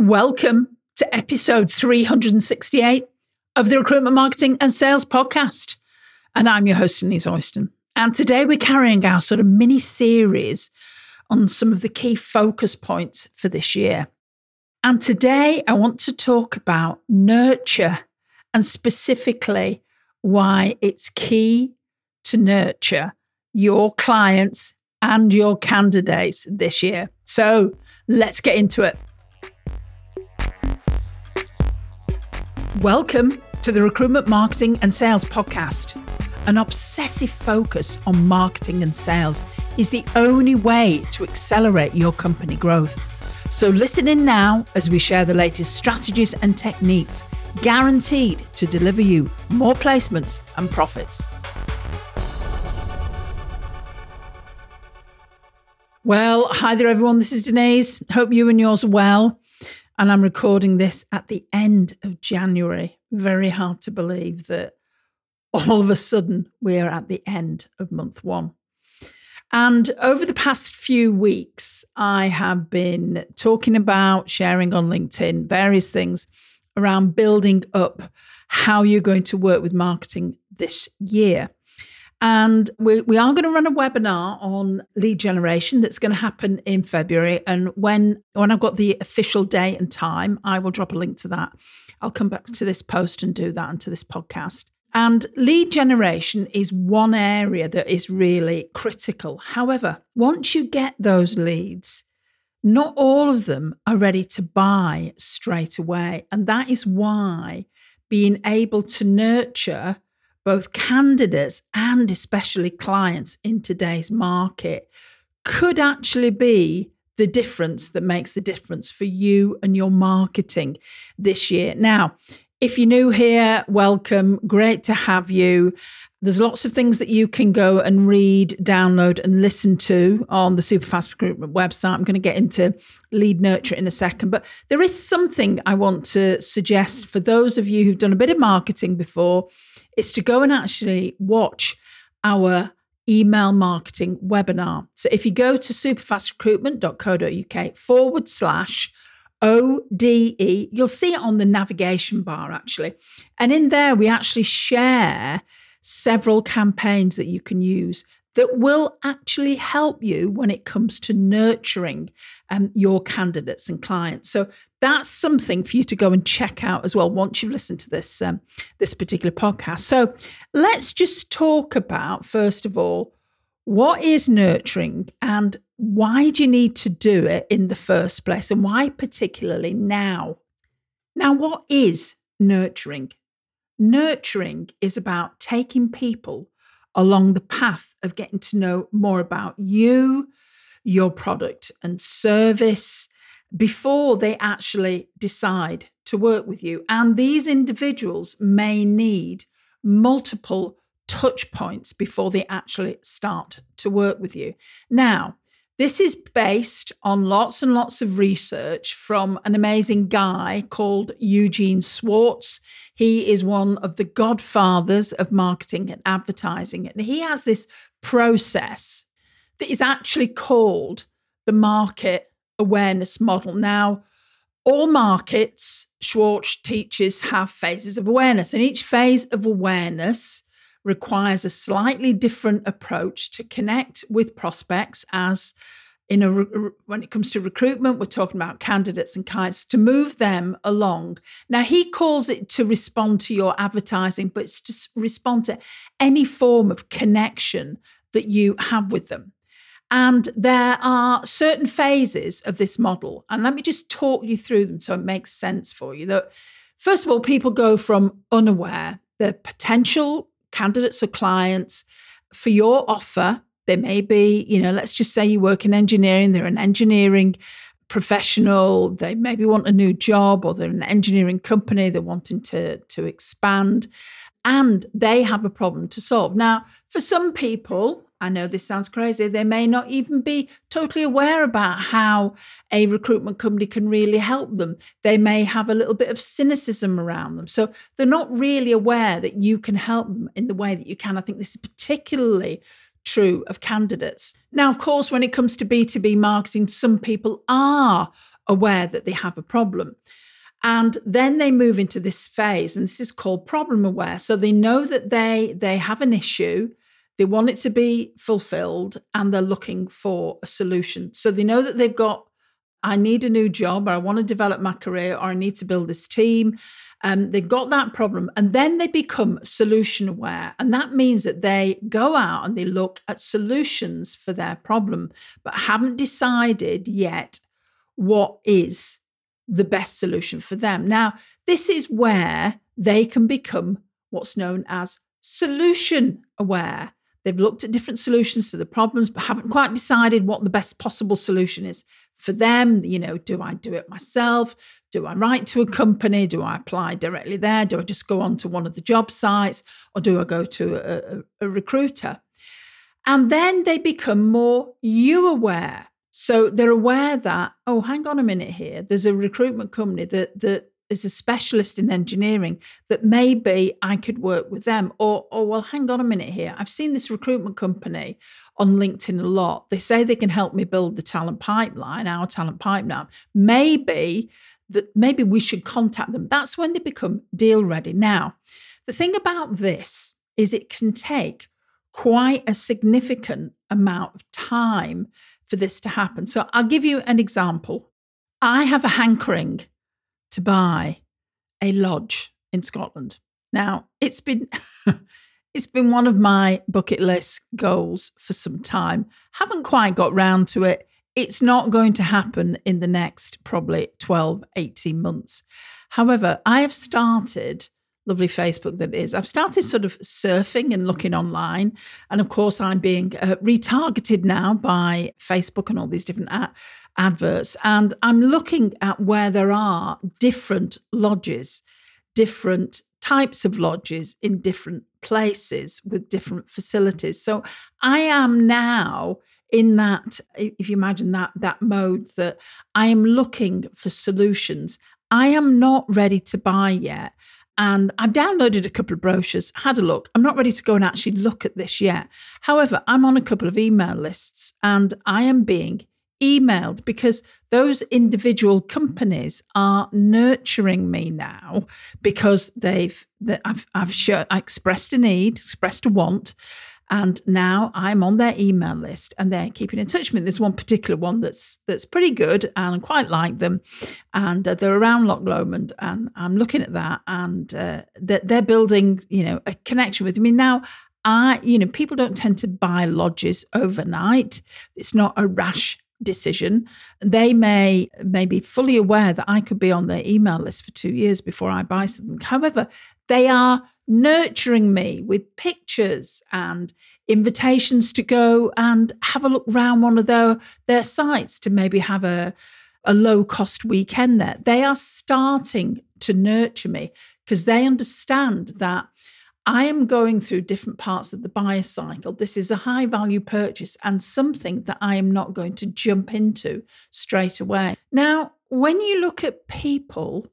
Welcome to episode 368 of the Recruitment Marketing and Sales Podcast. And I'm your host, Denise Oyston. And today we're carrying our sort of mini series on some of the key focus points for this year. And today I want to talk about nurture and specifically why it's key to nurture your clients and your candidates this year. So let's get into it. Welcome to the Recruitment Marketing and Sales Podcast. An obsessive focus on marketing and sales is the only way to accelerate your company growth. So, listen in now as we share the latest strategies and techniques guaranteed to deliver you more placements and profits. Well, hi there, everyone. This is Denise. Hope you and yours are well. And I'm recording this at the end of January. Very hard to believe that all of a sudden we're at the end of month one. And over the past few weeks, I have been talking about sharing on LinkedIn various things around building up how you're going to work with marketing this year. And we, we are going to run a webinar on lead generation that's going to happen in February. And when, when I've got the official date and time, I will drop a link to that. I'll come back to this post and do that and to this podcast. And lead generation is one area that is really critical. However, once you get those leads, not all of them are ready to buy straight away. And that is why being able to nurture both candidates and especially clients in today's market could actually be the difference that makes the difference for you and your marketing this year. Now, if you're new here, welcome. Great to have you. There's lots of things that you can go and read, download, and listen to on the Superfast Recruitment website. I'm going to get into lead nurture in a second, but there is something I want to suggest for those of you who've done a bit of marketing before is to go and actually watch our email marketing webinar. So if you go to superfastrecruitment.co.uk forward slash ODE. You'll see it on the navigation bar actually. And in there, we actually share several campaigns that you can use that will actually help you when it comes to nurturing um, your candidates and clients. So that's something for you to go and check out as well once you've listened to this um, this particular podcast. So let's just talk about first of all what is nurturing and why do you need to do it in the first place and why particularly now? Now, what is nurturing? Nurturing is about taking people along the path of getting to know more about you, your product and service before they actually decide to work with you. And these individuals may need multiple touch points before they actually start to work with you. Now, this is based on lots and lots of research from an amazing guy called Eugene Schwartz. He is one of the godfathers of marketing and advertising. And he has this process that is actually called the market awareness model. Now, all markets, Schwartz teaches, have phases of awareness, and each phase of awareness requires a slightly different approach to connect with prospects as in a when it comes to recruitment we're talking about candidates and clients to move them along. Now he calls it to respond to your advertising but it's to respond to any form of connection that you have with them. And there are certain phases of this model and let me just talk you through them so it makes sense for you. That first of all people go from unaware the potential candidates or clients for your offer. There may be, you know, let's just say you work in engineering, they're an engineering professional, they maybe want a new job or they're an engineering company, they're wanting to, to expand and they have a problem to solve. Now, for some people, I know this sounds crazy, they may not even be totally aware about how a recruitment company can really help them. They may have a little bit of cynicism around them. So they're not really aware that you can help them in the way that you can. I think this is particularly true of candidates. Now, of course, when it comes to B2B marketing, some people are aware that they have a problem. And then they move into this phase, and this is called problem aware. So they know that they they have an issue, they want it to be fulfilled, and they're looking for a solution. So they know that they've got, I need a new job, or I want to develop my career, or I need to build this team. Um, they've got that problem, and then they become solution aware, and that means that they go out and they look at solutions for their problem, but haven't decided yet what is the best solution for them. Now, this is where they can become what's known as solution aware. They've looked at different solutions to the problems, but haven't quite decided what the best possible solution is for them. You know, do I do it myself? Do I write to a company? Do I apply directly there? Do I just go on to one of the job sites? Or do I go to a, a, a recruiter? And then they become more you aware. So they're aware that, oh, hang on a minute here. There's a recruitment company that that is a specialist in engineering that maybe I could work with them. Or, or well, hang on a minute here. I've seen this recruitment company on LinkedIn a lot. They say they can help me build the talent pipeline, our talent pipeline. Maybe that maybe we should contact them. That's when they become deal ready. Now, the thing about this is it can take quite a significant amount of time for this to happen. So I'll give you an example. I have a hankering to buy a lodge in Scotland. Now, it's been it's been one of my bucket list goals for some time. Haven't quite got round to it. It's not going to happen in the next probably 12, 18 months. However, I have started lovely Facebook that is. I've started sort of surfing and looking online. And of course, I'm being uh, retargeted now by Facebook and all these different ad- adverts. And I'm looking at where there are different lodges, different types of lodges in different places with different facilities. So I am now in that if you imagine that that mode that I am looking for solutions. I am not ready to buy yet. And I've downloaded a couple of brochures, had a look. I'm not ready to go and actually look at this yet. However, I'm on a couple of email lists and I am being emailed because those individual companies are nurturing me now because they've that I've I've shown, I expressed a need, expressed a want, and now I'm on their email list and they're keeping in touch with me. There's one particular one that's that's pretty good and I quite like them. And uh, they're around Loch Lomond and I'm looking at that and uh, they're, they're building, you know, a connection with me. Now, I, you know, people don't tend to buy lodges overnight. It's not a rash decision. They may may be fully aware that I could be on their email list for two years before I buy something. However, they are nurturing me with pictures and invitations to go and have a look around one of their, their sites to maybe have a, a low cost weekend there. They are starting to nurture me because they understand that I am going through different parts of the buyer cycle. This is a high value purchase and something that I am not going to jump into straight away. Now, when you look at people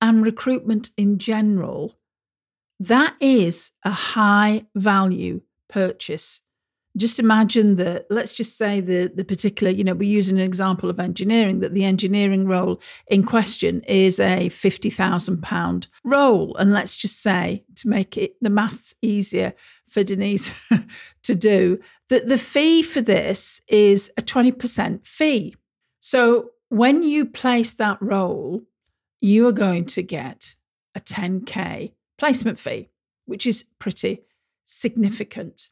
and recruitment in general, that is a high value purchase. Just imagine that, let's just say the, the particular, you know, we're using an example of engineering, that the engineering role in question is a £50,000 role. And let's just say, to make it the maths easier for Denise to do, that the fee for this is a 20% fee. So when you place that role, you are going to get a 10K placement fee, which is pretty significant.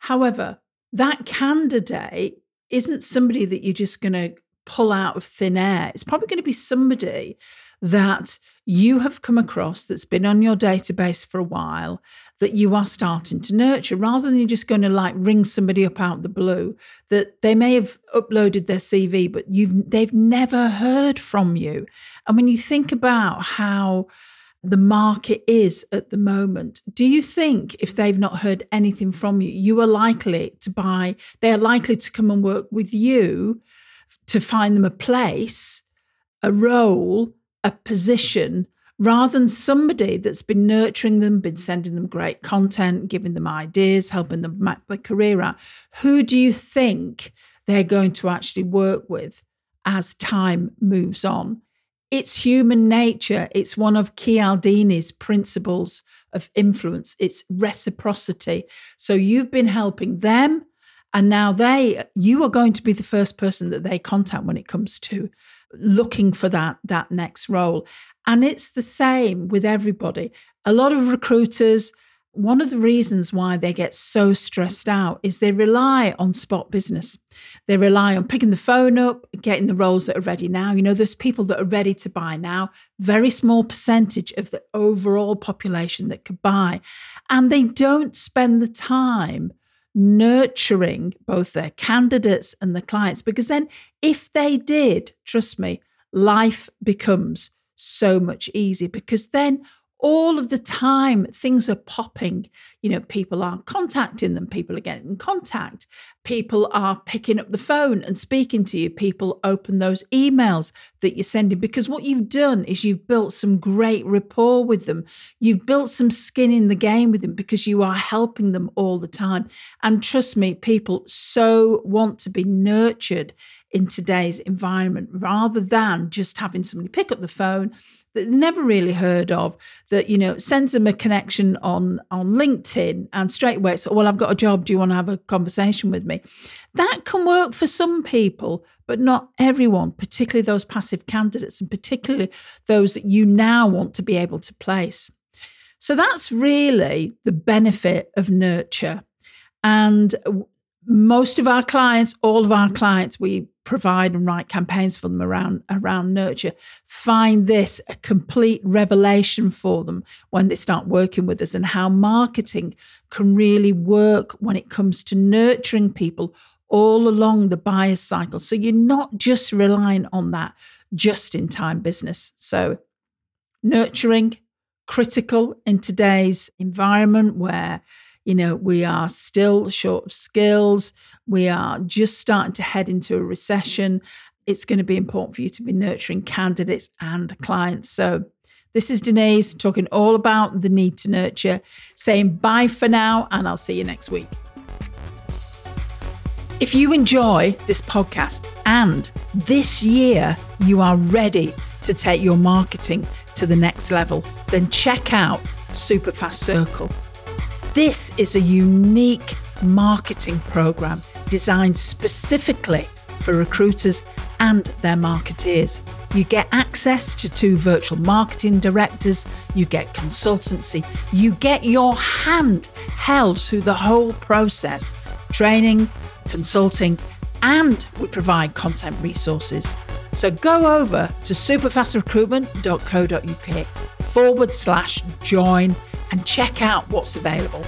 However, that candidate isn't somebody that you're just going to pull out of thin air. It's probably going to be somebody that you have come across that's been on your database for a while that you are starting to nurture rather than you're just going to like ring somebody up out the blue that they may have uploaded their CV but you've they've never heard from you. And when you think about how the market is at the moment. Do you think if they've not heard anything from you, you are likely to buy, they are likely to come and work with you to find them a place, a role, a position, rather than somebody that's been nurturing them, been sending them great content, giving them ideas, helping them map their career out? Who do you think they're going to actually work with? as time moves on. It's human nature. It's one of Cialdini's principles of influence. It's reciprocity. So you've been helping them, and now they, you are going to be the first person that they contact when it comes to looking for that that next role. And it's the same with everybody. A lot of recruiters one of the reasons why they get so stressed out is they rely on spot business. They rely on picking the phone up, getting the roles that are ready now. You know, there's people that are ready to buy now, very small percentage of the overall population that could buy. And they don't spend the time nurturing both their candidates and the clients because then, if they did, trust me, life becomes so much easier because then all of the time things are popping. You know people are contacting them people are getting in contact people are picking up the phone and speaking to you people open those emails that you're sending because what you've done is you've built some great rapport with them. You've built some skin in the game with them because you are helping them all the time. And trust me people so want to be nurtured in today's environment rather than just having somebody pick up the phone that they never really heard of that you know sends them a connection on on linkedin and straight away it's well i've got a job. Do you want to have a conversation with me? That can work for some people but not everyone particularly those passive candidates and particularly those that you now want to be able to place. So that's really the benefit of nurture. And most of our clients, all of our clients, we provide and write campaigns for them around around nurture find this a complete revelation for them when they start working with us and how marketing can really work when it comes to nurturing people all along the buyer's cycle. So you're not just relying on that just in time business. So nurturing critical in today's environment where you know, we are still short of skills. We are just starting to head into a recession. It's going to be important for you to be nurturing candidates and clients. So, this is Denise talking all about the need to nurture, saying bye for now, and I'll see you next week. If you enjoy this podcast and this year you are ready to take your marketing to the next level, then check out Superfast Circle. This is a unique marketing program designed specifically for recruiters and their marketeers. You get access to two virtual marketing directors, you get consultancy, you get your hand held through the whole process training, consulting, and we provide content resources. So go over to superfastrecruitment.co.uk forward slash join and check out what's available.